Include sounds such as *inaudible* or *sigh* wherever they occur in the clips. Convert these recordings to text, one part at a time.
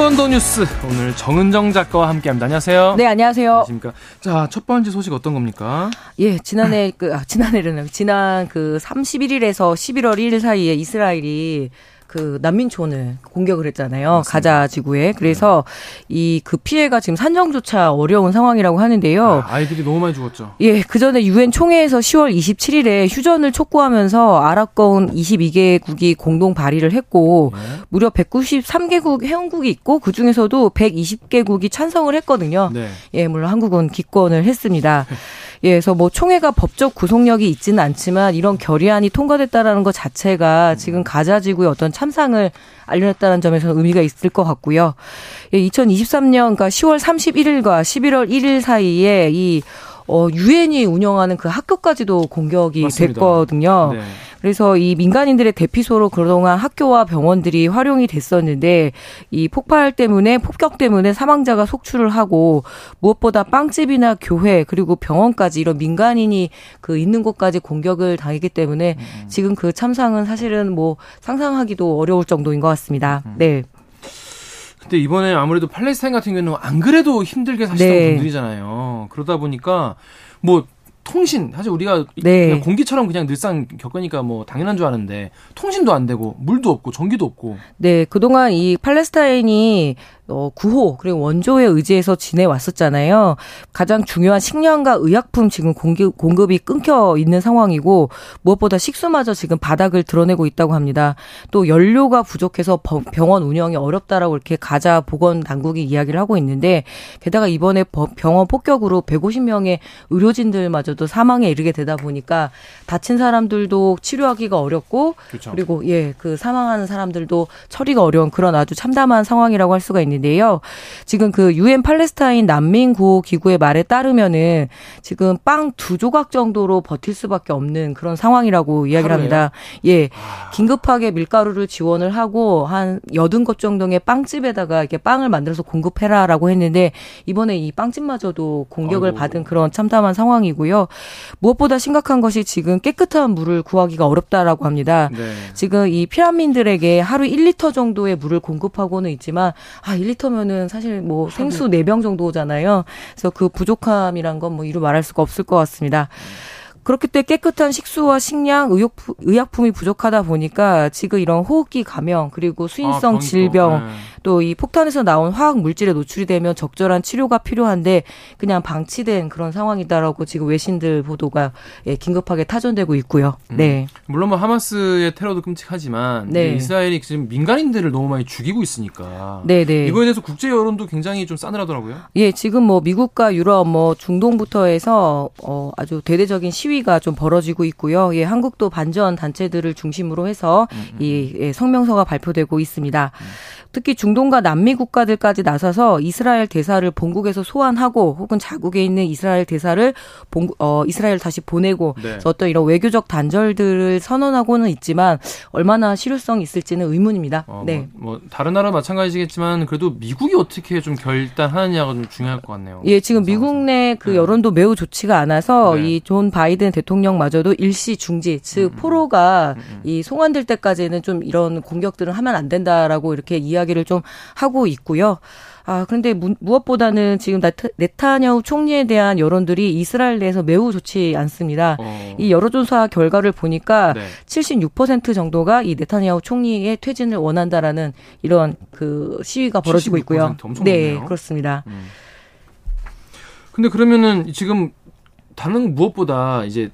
번 더 뉴스 오늘 정은정 작가와 함께합니다. 안녕하세요. 네, 안녕하세요. 안녕하십니까. 자, 첫 번째 소식 어떤 겁니까? 예, 지난해 그 아, 지난해는 지난 그 31일에서 11월 1일 사이에 이스라엘이 그 난민촌을 공격을 했잖아요. 맞습니다. 가자 지구에. 그래서 네. 이그 피해가 지금 산정조차 어려운 상황이라고 하는데요. 아, 이들이 너무 많이 죽었죠. 예, 그 전에 유엔 총회에서 10월 27일에 휴전을 촉구하면서 아랍권 22개국이 공동 발의를 했고 네. 무려 193개국 회원국이 있고 그 중에서도 120개국이 찬성을 했거든요. 네. 예, 물론 한국은 기권을 했습니다. *laughs* 예, 그래서 뭐 총회가 법적 구속력이 있지는 않지만 이런 결의안이 통과됐다라는 것 자체가 지금 가자 지구의 어떤 참상을 알려냈다는 점에서는 의미가 있을 것 같고요. 예, 2023년 그러니까 10월 31일과 11월 1일 사이에 이 어, 유엔이 운영하는 그 학교까지도 공격이 맞습니다. 됐거든요. 네. 그래서 이 민간인들의 대피소로 그동안 학교와 병원들이 활용이 됐었는데 이 폭발 때문에 폭격 때문에 사망자가 속출을 하고 무엇보다 빵집이나 교회 그리고 병원까지 이런 민간인이 그 있는 곳까지 공격을 당했기 때문에 음. 지금 그 참상은 사실은 뭐 상상하기도 어려울 정도인 것 같습니다. 음. 네. 근데 이번에 아무래도 팔레스타인 같은 경우는 안 그래도 힘들게 사시던 네. 분들이잖아요. 그러다 보니까 뭐 통신 사실 우리가 네. 그냥 공기처럼 그냥 늘상 겪으니까 뭐 당연한 줄 아는데 통신도 안 되고 물도 없고 전기도 없고. 네, 그동안 이 팔레스타인이 어, 구호 그리고 원조에 의지해서 지내왔었잖아요. 가장 중요한 식량과 의약품 지금 공급, 공급이 끊겨 있는 상황이고 무엇보다 식수마저 지금 바닥을 드러내고 있다고 합니다. 또 연료가 부족해서 병원 운영이 어렵다라고 이렇게 가자 보건 당국이 이야기를 하고 있는데 게다가 이번에 병원 폭격으로 150명의 의료진들마저도 사망에 이르게 되다 보니까 다친 사람들도 치료하기가 어렵고 그렇죠. 그리고 예 그 사망하는 사람들도 처리가 어려운 그런 아주 참담한 상황이라고 할 수가 있는데. 있는데요. 지금 그 유엔 팔레스타인 난민 구호 기구의 말에 따르면은 지금 빵 두 조각 정도로 버틸 수밖에 없는 그런 상황이라고 이야기를 합니다. 예. 아. 긴급하게 밀가루를 지원을 하고 한 여든 것 정도의 빵집에다가 이렇게 빵을 만들어서 공급해라라고 했는데 이번에 이 빵집마저도 공격을 아이고. 받은 그런 참담한 상황이고요. 무엇보다 심각한 것이 지금 깨끗한 물을 구하기가 어렵다라고 합니다. 네. 지금 이 피난민들에게 하루 1리터 정도의 물을 공급하고는 있지만 아 1 리터면은 사실 뭐 생수 4병 정도잖아요. 그래서 그 부족함이란 건 뭐 이루 말할 수가 없을 것 같습니다. 그렇기 때문에 깨끗한 식수와 식량, 의약품, 의약품이 부족하다 보니까 지금 이런 호흡기 감염 그리고 수인성 아, 질병 네. 또이 폭탄에서 나온 화학 물질에 노출이 되면 적절한 치료가 필요한데 그냥 방치된 그런 상황이다라고 지금 외신들 보도가 예, 긴급하게 타전되고 있고요. 음. 네. 물론 뭐 하마스의 테러도 끔찍하지만 네. 이스라엘이 지금 민간인들을 너무 많이 죽이고 있으니까 네, 네. 이거에 대해서 국제 여론도 굉장히 좀 싸늘하더라고요. 예, 지금 뭐 미국과 유럽 뭐 중동부터 해서 어 아주 대대적인 시위 가 좀 벌어지고 있고요. 예, 한국도 반전 단체들을 중심으로 해서 음, 음. 이 예, 성명서가 발표되고 있습니다. 음. 특히 중동과 남미 국가들까지 나서서 이스라엘 대사를 본국에서 소환하고 혹은 자국에 있는 이스라엘 대사를 본, 어, 이스라엘 다시 보내고 네. 어떤 이런 외교적 단절들을 선언하고는 있지만 얼마나 실효성이 있을지는 의문입니다. 어, 네. 뭐, 뭐, 다른 나라 마찬가지겠지만 그래도 미국이 어떻게 좀 결단하느냐가 좀 중요할 것 같네요. 예, 지금 미국 내그 네. 여론도 매우 좋지가 않아서 네. 이존 바이든 대통령마저도 일시 중지, 즉 음, 음. 포로가 음, 음. 이 송환될 때까지는 좀 이런 공격들을 하면 안 된다라고 이렇게 이야기 이야기를 좀 하고 있고요. 아, 그런데 무, 무엇보다는 지금 네타냐후 총리에 대한 여론들이 이스라엘 내에서 매우 좋지 않습니다. 어. 이 여론조사 결과를 보니까 네. 76% 정도가 이 네타냐후 총리의 퇴진을 원한다라는 이런 그 시위가 벌어지고 있고요. 네, 그렇습니다. 음. 근데 그러면은 지금 다른 무엇보다 이제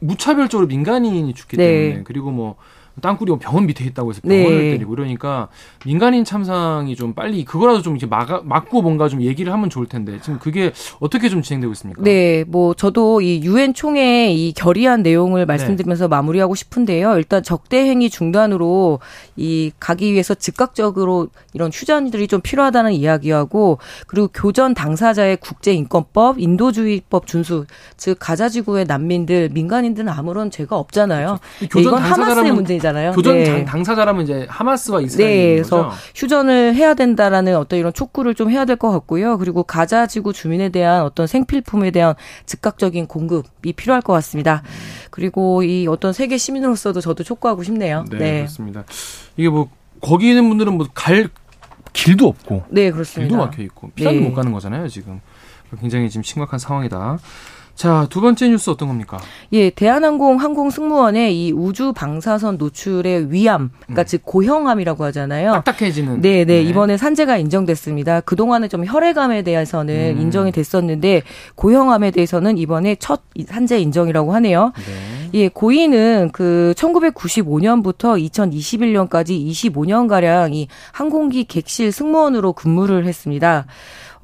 무차별적으로 민간인이 죽기 네. 때문에 그리고 뭐 땅굴이 뭐 병원 밑에 있다고 해서 병원을 네. 때리고 그러니까 민간인 참상이 좀 빨리 그거라도 좀 이렇게 막 막고 뭔가 좀 얘기를 하면 좋을 텐데 지금 그게 어떻게 좀 진행되고 있습니까? 네, 뭐 저도 이 유엔 총회 이 결의안 내용을 말씀드리면서 네. 마무리하고 싶은데요. 일단 적대 행위 중단으로 이 가기 위해서 즉각적으로 이런 휴전들이 좀 필요하다는 이야기하고 그리고 교전 당사자의 국제인권법, 인도주의법 준수, 즉 가자 지구의 난민들, 민간인들은 아무런 죄가 없잖아요. 그렇죠. 이건 하마스의 문제 문제잖아요. 교전 네. 당사자라면 이제 하마스와 이스라엘 네, 그래서 거죠? 휴전을 해야 된다라는 어떤 이런 촉구를 좀 해야 될 것 같고요. 그리고 가자 지구 주민에 대한 어떤 생필품에 대한 즉각적인 공급이 필요할 것 같습니다. 음. 그리고 이 어떤 세계 시민으로서도 저도 촉구하고 싶네요. 네, 네. 그렇습니다. 이게 뭐 거기 있는 분들은 뭐 갈 길도 없고. 네, 그렇습니다. 길도 막혀 있고. 비싸도 네. 못 가는 거잖아요, 지금. 굉장히 지금 심각한 상황이다. 자, 두 번째 뉴스 어떤 겁니까? 예, 대한항공 항공 승무원의 이 우주 방사선 노출의 위암, 그러니까 음. 즉 고형암이라고 하잖아요. 딱딱해지는. 네, 네, 네. 이번에 산재가 인정됐습니다. 그동안은 좀 혈액암에 대해서는 음. 인정이 됐었는데 고형암에 대해서는 이번에 첫 산재 인정이라고 하네요. 네. 예, 고인은 그 1995년부터 2021년까지 25년 가량 이 항공기 객실 승무원으로 근무를 했습니다.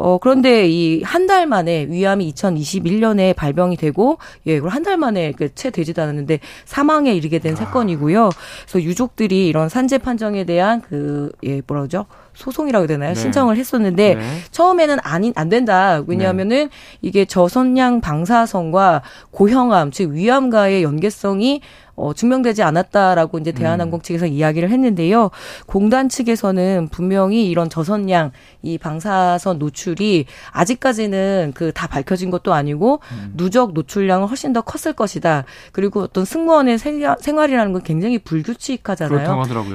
어, 그런데 이 한 달 만에 위암이 2021년에 발병이 되고, 예, 그걸 한달 만에 그채 되지도 않았는데 사망에 이르게 된 아. 사건이고요. 그래서 유족들이 이런 산재 판정에 대한 그, 예, 뭐라 그러죠? 소송이라고 해야 되나요? 네. 신청을 했었는데 네. 처음에는 아닌 안 된다. 왜냐하면은 네. 이게 저선량 방사선과 고형암 즉 위암과의 연계성이 어, 증명되지 않았다라고 이제 대한항공 음. 측에서 이야기를 했는데요. 공단 측에서는 분명히 이런 저선량 이 방사선 노출이 아직까지는 그 다 밝혀진 것도 아니고 음. 누적 노출량은 훨씬 더 컸을 것이다. 그리고 어떤 승무원의 생활이라는 건 굉장히 불규칙하잖아요.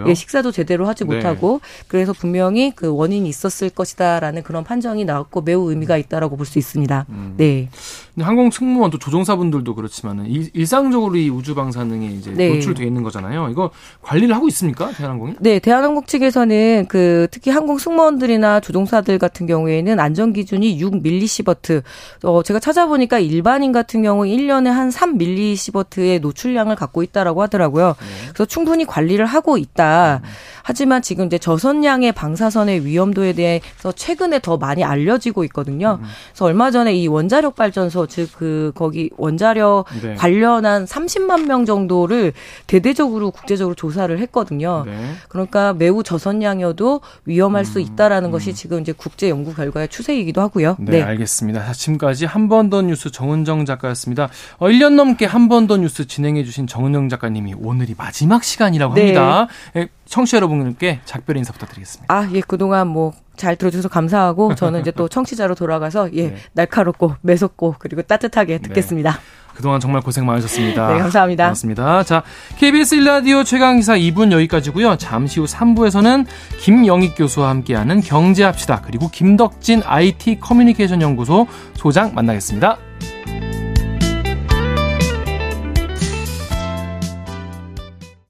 예, 식사도 제대로 하지 네. 못하고 그래서 분명히 그 원인이 있었을 것이다라는 그런 판정이 나왔고 매우 의미가 있다라고 볼 수 있습니다. 음. 네. 항공 승무원 또 조종사분들도 그렇지만은 일 상적으로 이 우주 방사능에 이제 네. 노출돼 있는 거잖아요. 이거 관리를 하고 있습니까? 대한항공이? 네, 대한항공 측에서는 그 특히 항공 승무원들이나 조종사들 같은 경우에는 안전 기준이 6 밀리시버트. 어 제가 찾아보니까 일반인 같은 경우 1년에 한 3 밀리시버트의 노출량을 갖고 있다라고 하더라고요. 네. 그래서 충분히 관리를 하고 있다. 음. 하지만 지금 이제 저선량의 방사선의 위험도에 대해서 최근에 더 많이 알려지고 있거든요. 음. 그래서 얼마 전에 이 원자력 발전소 즉 그 거기 원자력 네. 관련한 30만 명 정도를 대대적으로 국제적으로 조사를 했거든요. 네. 그러니까 매우 저선량이어도 위험할 음. 수 있다라는 음. 것이 지금 이제 국제 연구 결과의 추세이기도 하고요. 네, 네. 알겠습니다. 지금까지 한 번 더 뉴스 정은정 작가였습니다. 어, 1년 넘게 한 번 더 뉴스 진행해 주신 정은정 작가님이 오늘이 마지막 시간이라고 네. 합니다. 네. 청취자 여러분께 작별 인사 부탁드리겠습니다. 아, 예, 그동안 뭐 잘 들어주셔서 감사하고 저는 이제 또 *laughs* 청취자로 돌아가서 예, 네. 날카롭고 매섭고 그리고 따뜻하게 네. 듣겠습니다. 네. 그동안 정말 고생 많으셨습니다. 네, 감사합니다. 고맙습니다. 자, KBS 일라디오 최강기사 2분 여기까지고요. 잠시 후 3부에서는 김영익 교수와 함께하는 경제합시다. 그리고 김덕진 IT 커뮤니케이션 연구소 소장 만나겠습니다.